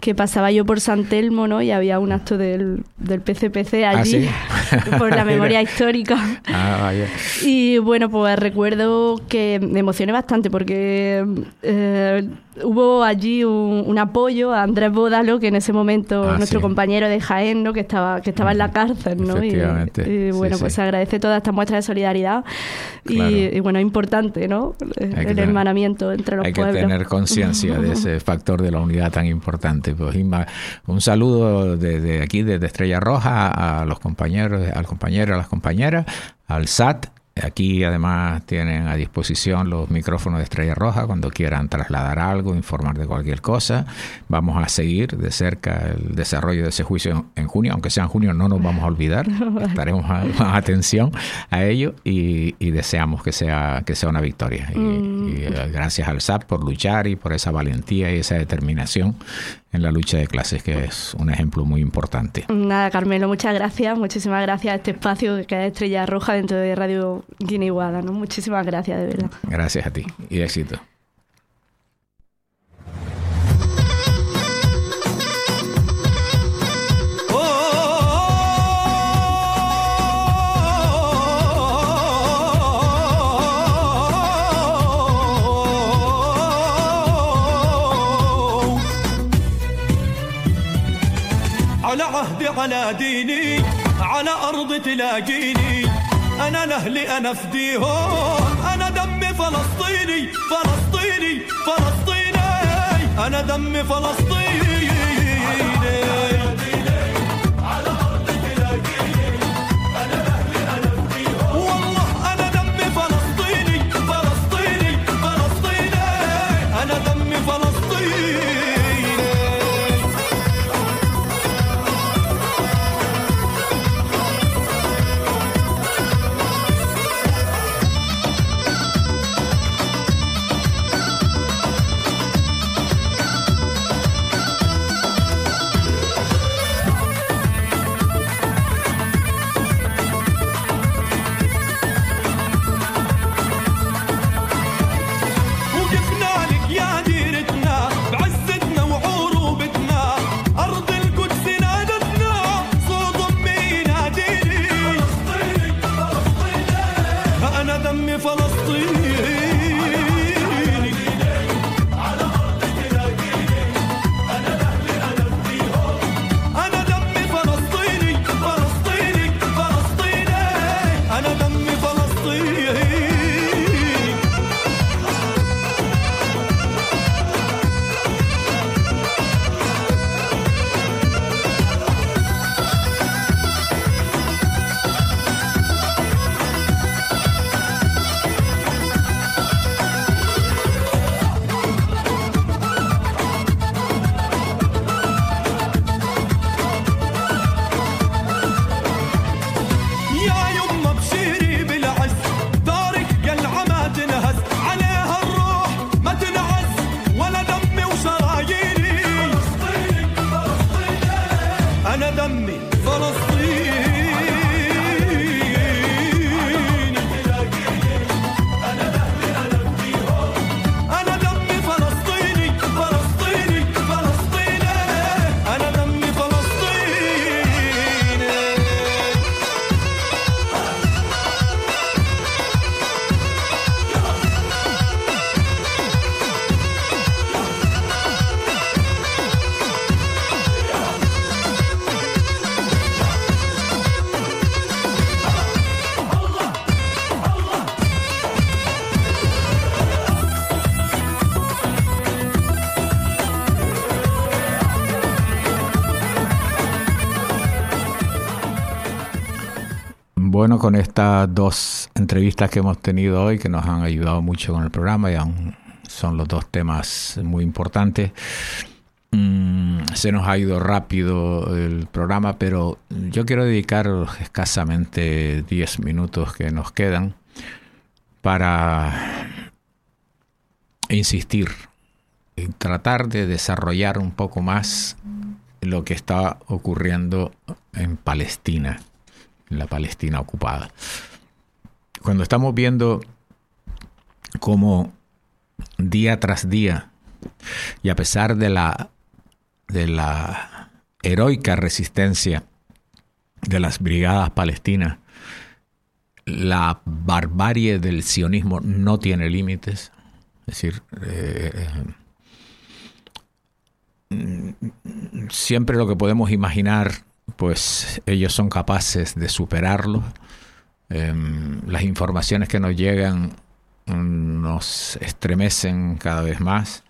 que pasaba yo por San Telmo, ¿no? Y había un acto del, del PCPC ¿Ah, allí, por la memoria histórica. Ah, y bueno, pues recuerdo que me emocioné bastante porque eh, hubo allí un, apoyo a Andrés Bódalo, que en ese momento ah, nuestro compañero de Jaén, ¿no? que estaba que estaba en la cárcel, ¿no? Y, bueno, pues se agradece toda esta muestra de solidaridad y, bueno, es importante, ¿no? El hermanamiento entre los pueblos. Hay que tener conciencia de ese factor de la unidad tan importante. Pues un saludo desde aquí, desde Estrella Roja, a los compañeros, al compañero, a las compañeras, al SAT Aquí además tienen a disposición los micrófonos de Estrella Roja cuando quieran trasladar algo, informar de cualquier cosa. Vamos a seguir de cerca el desarrollo de ese juicio en junio, aunque sea en junio no nos vamos a olvidar, estaremos más atención a ello y, deseamos que sea, que sea una victoria. Y, mm. eh, gracias al SAP por luchar y por esa valentía y esa determinación en la lucha de clases, que es un ejemplo muy importante. Nada, Carmelo, muchas gracias. Muchísimas gracias a este espacio que es Estrella Roja dentro de Radio Guinea ¿no? Muchísimas gracias, de verdad. Gracias a ti y éxito. على ديني على أرض تلاقيني. أنا لأهلي أنا فديهم. أنا دمي فلسطيني فلسطيني فلسطيني. أنا دمي فلسطيني. Con estas dos entrevistas que hemos tenido hoy, que nos han ayudado mucho con el programa, y son los dos temas muy importantes. Mm, se nos ha ido rápido el programa, pero yo quiero dedicar escasamente 10 minutos que nos quedan para insistir y tratar de desarrollar un poco más lo que está ocurriendo en Palestina la Palestina ocupada. Cuando estamos viendo cómo día tras día, y a pesar de la, de la heroica resistencia de las brigadas palestinas, la barbarie del sionismo no tiene límites. Es decir, eh, eh, siempre lo que podemos imaginar pues ellos son capaces de superarlo. Em, las informaciones que nos llegan mm, nos estremecen cada vez más.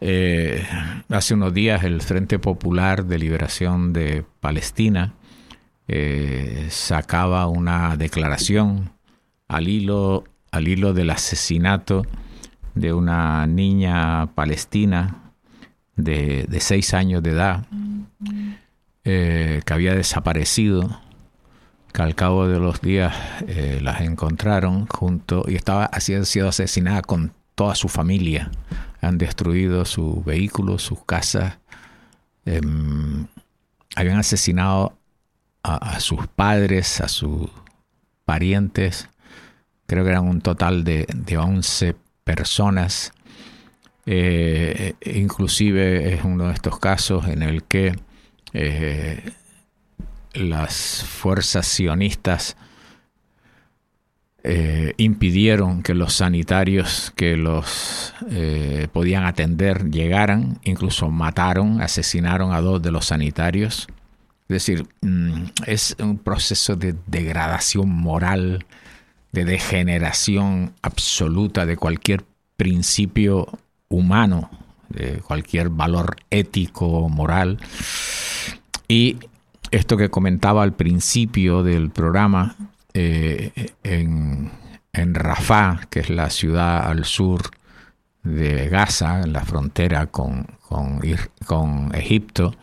Eh, hace unos días el Frente Popular de Liberación de Palestina eh, sacaba una declaración al hilo, al hilo del asesinato de una niña palestina de, de seis años de edad eh, que había desaparecido, que al cabo de los días eh, las encontraron junto y estaba así sido asesinada con toda su familia. Han destruido su vehículo, sus casas, em, habían asesinado a, sus padres, a sus parientes, creo que eran un total de, de 11 personas. Eh, inclusive es uno de estos casos en el que eh, las fuerzas sionistas eh, impidieron que los sanitarios que los eh, podían atender llegaran, incluso mataron, asesinaron a dos de los sanitarios. Es decir, mm, es un proceso de degradación moral, de degeneración absoluta de cualquier principio humano, de cualquier valor ético, moral. Y esto que comentaba al principio del programa, eh, en, en Rafah, que es la ciudad al sur de Gaza, en la frontera con, con, Egipto,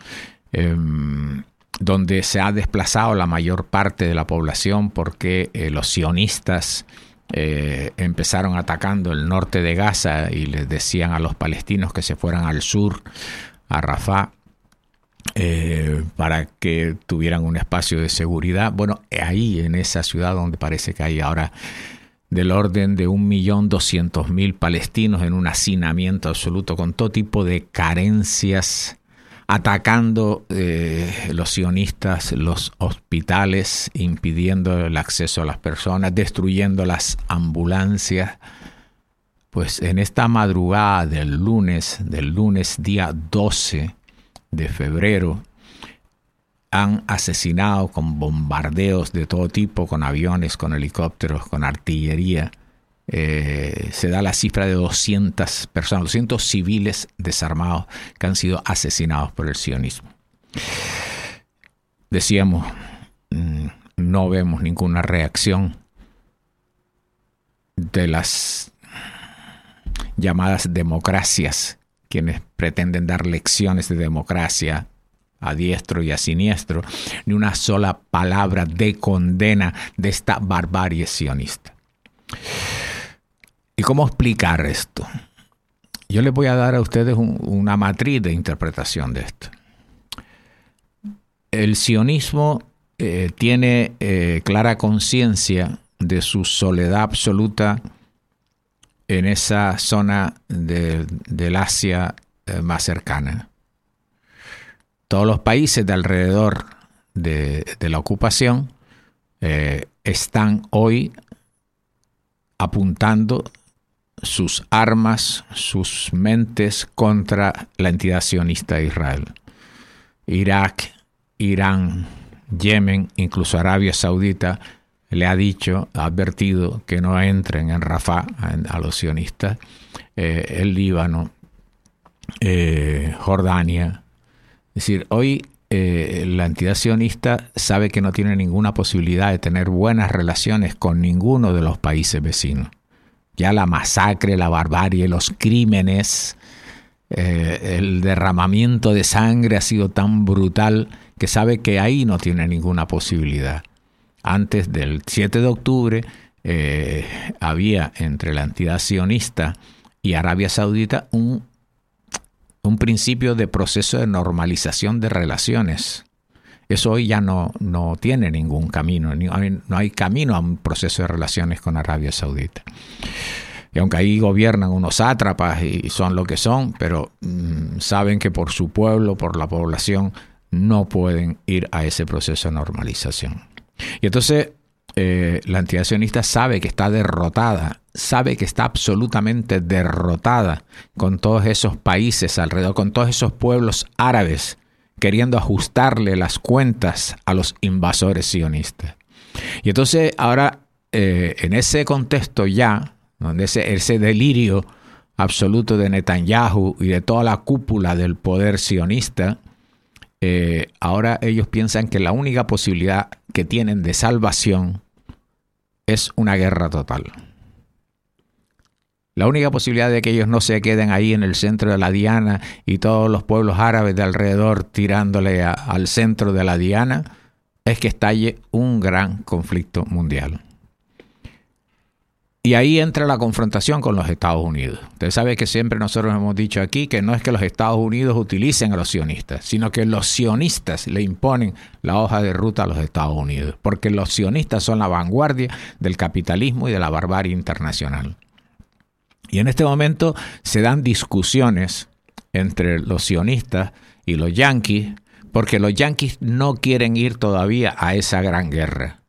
em, donde se ha desplazado la mayor parte de la población porque eh, los sionistas eh, empezaron atacando el norte de Gaza y les decían a los palestinos que se fueran al sur, a Rafah, eh, para que tuvieran un espacio de seguridad. Bueno, ahí en esa ciudad donde parece que hay ahora del orden de un millón doscientos mil palestinos en un hacinamiento absoluto con todo tipo de carencias atacando eh, los sionistas los hospitales, impidiendo el acceso a las personas, destruyendo las ambulancias. Pues en esta madrugada del lunes, del lunes día 12 de febrero, han asesinado con bombardeos de todo tipo, con aviones, con helicópteros, con artillería. Eh, se da la cifra de 200 personas, 200 civiles desarmados que han sido asesinados por el sionismo. Decíamos, mm, no vemos ninguna reacción de las llamadas democracias, quienes pretenden dar lecciones de democracia a diestro y a siniestro, ni una sola palabra de condena de esta barbarie sionista. ¿Y cómo explicar esto? Yo les voy a dar a ustedes una matriz de interpretación de esto. El sionismo eh, tiene eh, clara conciencia de su soledad absoluta en esa zona del Asia eh, más cercana todos los países de alrededor de, la ocupación eh, están hoy apuntando sus armas, sus mentes contra la entidad sionista de Israel. Irak, Irán, Yemen, incluso Arabia Saudita le ha dicho, ha advertido que no entren en Rafah a, los sionistas, eh, el Líbano, eh, Jordania, es decir, hoy eh, la entidad sionista sabe que no tiene ninguna posibilidad de tener buenas relaciones con ninguno de los países vecinos. Ya la masacre, la barbarie, los crímenes, el derramamiento de sangre ha sido tan brutal que sabe que ahí no tiene ninguna posibilidad. Antes del 7 de octubre eh, había entre la entidad sionista y Arabia Saudita un un principio de proceso de normalización de relaciones. Eso hoy ya no, no tiene ningún camino, no hay camino a un proceso de relaciones con Arabia Saudita. Y aunque ahí gobiernan unos sátrapas y son lo que son, pero mm, saben que por su pueblo, por la población, no pueden ir a ese proceso de normalización. Y entonces eh, la entidad sionista sabe que está derrotada, sabe que está absolutamente derrotada con todos esos países alrededor, con todos esos pueblos árabes queriendo ajustarle las cuentas a los invasores sionistas. Y entonces ahora, eh, en ese contexto ya, donde ese, ese delirio absoluto de Netanyahu y de toda la cúpula del poder sionista, eh, ahora ellos piensan que la única posibilidad que tienen de salvación es una guerra total. La única posibilidad de que ellos no se queden ahí en el centro de la diana y todos los pueblos árabes de alrededor tirándole al centro de la diana es que estalle un gran conflicto mundial. Y ahí entra la confrontación con los Estados Unidos. Usted sabe que siempre nosotros hemos dicho aquí que no es que los Estados Unidos utilicen a los sionistas, sino que los sionistas le imponen la hoja de ruta a los Estados Unidos, porque los sionistas son la vanguardia del capitalismo y de la barbarie internacional. Y en este momento se dan discusiones entre los sionistas y los yanquis, porque los yanquis no quieren ir todavía a esa gran guerra.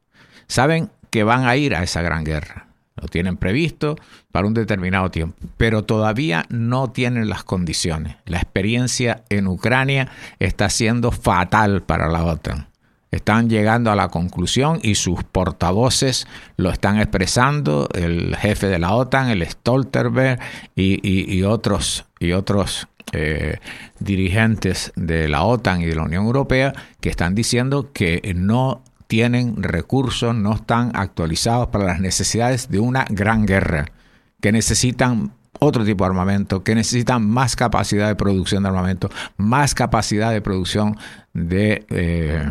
Saben que van a ir a esa gran guerra lo tienen previsto para un determinado tiempo, pero todavía no tienen las condiciones. La experiencia en Ucrania está siendo fatal para la OTAN. Están llegando a la conclusión y sus portavoces lo están expresando, el jefe de la OTAN, el Stoltenberg y, otros, y otros eh, dirigentes de la OTAN y de la Unión Europea que están diciendo que no tienen recursos, no están actualizados para las necesidades de una gran guerra, que necesitan otro tipo de armamento, que necesitan más capacidad de producción de armamento, más capacidad de producción de, eh,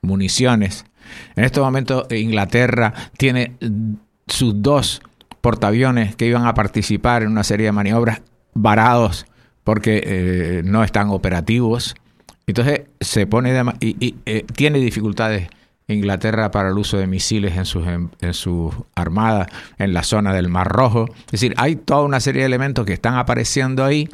municiones. En este momento Inglaterra tiene sus dos portaaviones que iban a participar en una serie de maniobras varados porque eh, no están operativos. Entonces se pone y, eh, tiene dificultades Inglaterra para el uso de misiles en sus en, su armada en la zona del Mar Rojo. Es decir, hay toda una serie de elementos que están apareciendo ahí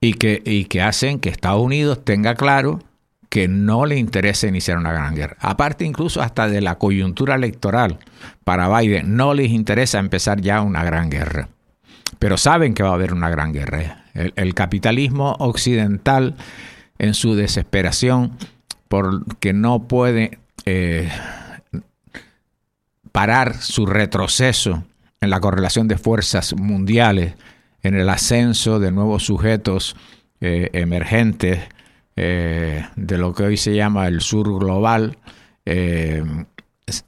y que, y que hacen que Estados Unidos tenga claro que no le interesa iniciar una gran guerra. Aparte incluso hasta de la coyuntura electoral para Biden, no les interesa empezar ya una gran guerra. Pero saben que va a haber una gran guerra. El, capitalismo occidental en su desesperación porque no puede eh, parar su retroceso en la correlación de fuerzas mundiales, en el ascenso de nuevos sujetos eh, emergentes, eh, de lo que hoy se llama el sur global,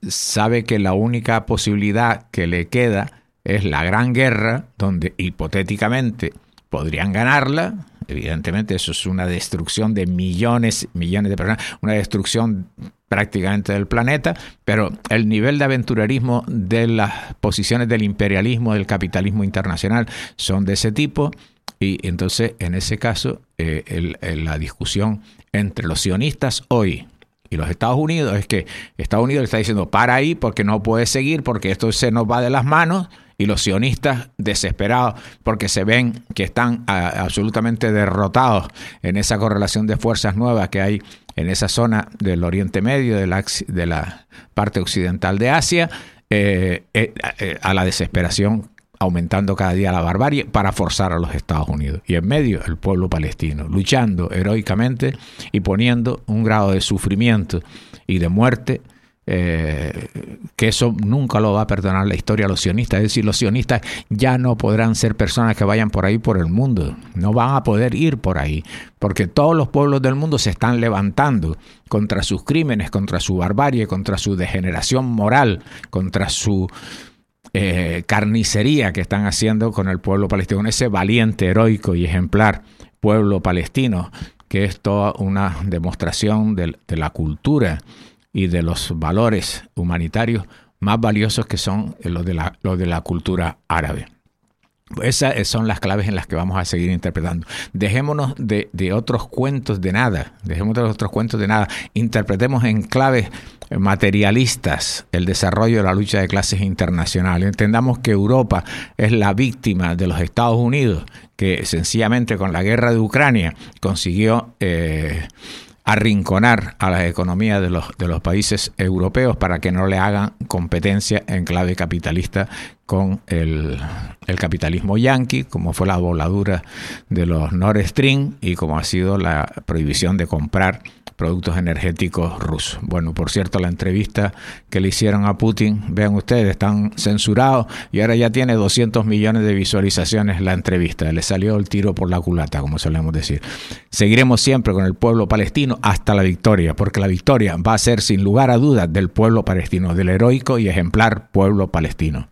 sabe que la única posibilidad que le queda es la gran guerra, donde hipotéticamente podrían ganarla. Evidentemente eso es una destrucción de millones, millones de personas, una destrucción prácticamente del planeta, pero el nivel de aventurerismo de las posiciones del imperialismo, del capitalismo internacional son de ese tipo y entonces, en ese caso, eh, la discusión entre los sionistas hoy y los Estados Unidos es que Estados Unidos le está diciendo para ahí porque no puede seguir, porque esto se nos va de las manos, y los sionistas desesperados porque se ven que están absolutamente derrotados en esa correlación de fuerzas nuevas que hay en esa zona del Oriente Medio, de la, parte occidental de Asia, eh, eh, a la desesperación aumentando cada día la barbarie para forzar a los Estados Unidos. Y en medio el pueblo palestino, luchando heroicamente y poniendo un grado de sufrimiento y de muerte eh, que eso nunca lo va a perdonar la historia a los sionistas. Es decir, los sionistas ya no podrán ser personas que vayan por ahí por el mundo. No van a poder ir por ahí. Porque todos los pueblos del mundo se están levantando contra sus crímenes, contra su barbarie, contra su degeneración moral, contra su eh, carnicería que están haciendo con el pueblo palestino, ese valiente, heroico y ejemplar pueblo palestino, que es toda una demostración de, la cultura y de los valores humanitarios más valiosos que son los de la, los de la cultura árabe. Esas son las claves en las que vamos a seguir interpretando. Dejémonos de, de, otros cuentos de nada, dejémonos de otros cuentos de nada, interpretemos en claves materialistas el desarrollo de la lucha de clases internacional. Entendamos que Europa es la víctima de los Estados Unidos, que sencillamente con la guerra de Ucrania consiguió eh, arrinconar a la economía de los, de los países europeos para que no le hagan competencia en clave capitalista con el, el capitalismo yanqui, como fue la voladura de los Nord Stream y como ha sido la prohibición de comprar productos energéticos rusos. Bueno, por cierto, la entrevista que le hicieron a Putin, vean ustedes, están censurados y ahora ya tiene 200 millones de visualizaciones la entrevista. Le salió el tiro por la culata, como solemos decir. Seguiremos siempre con el pueblo palestino hasta la victoria, porque la victoria va a ser sin lugar a dudas del pueblo palestino, del heroico y ejemplar pueblo palestino.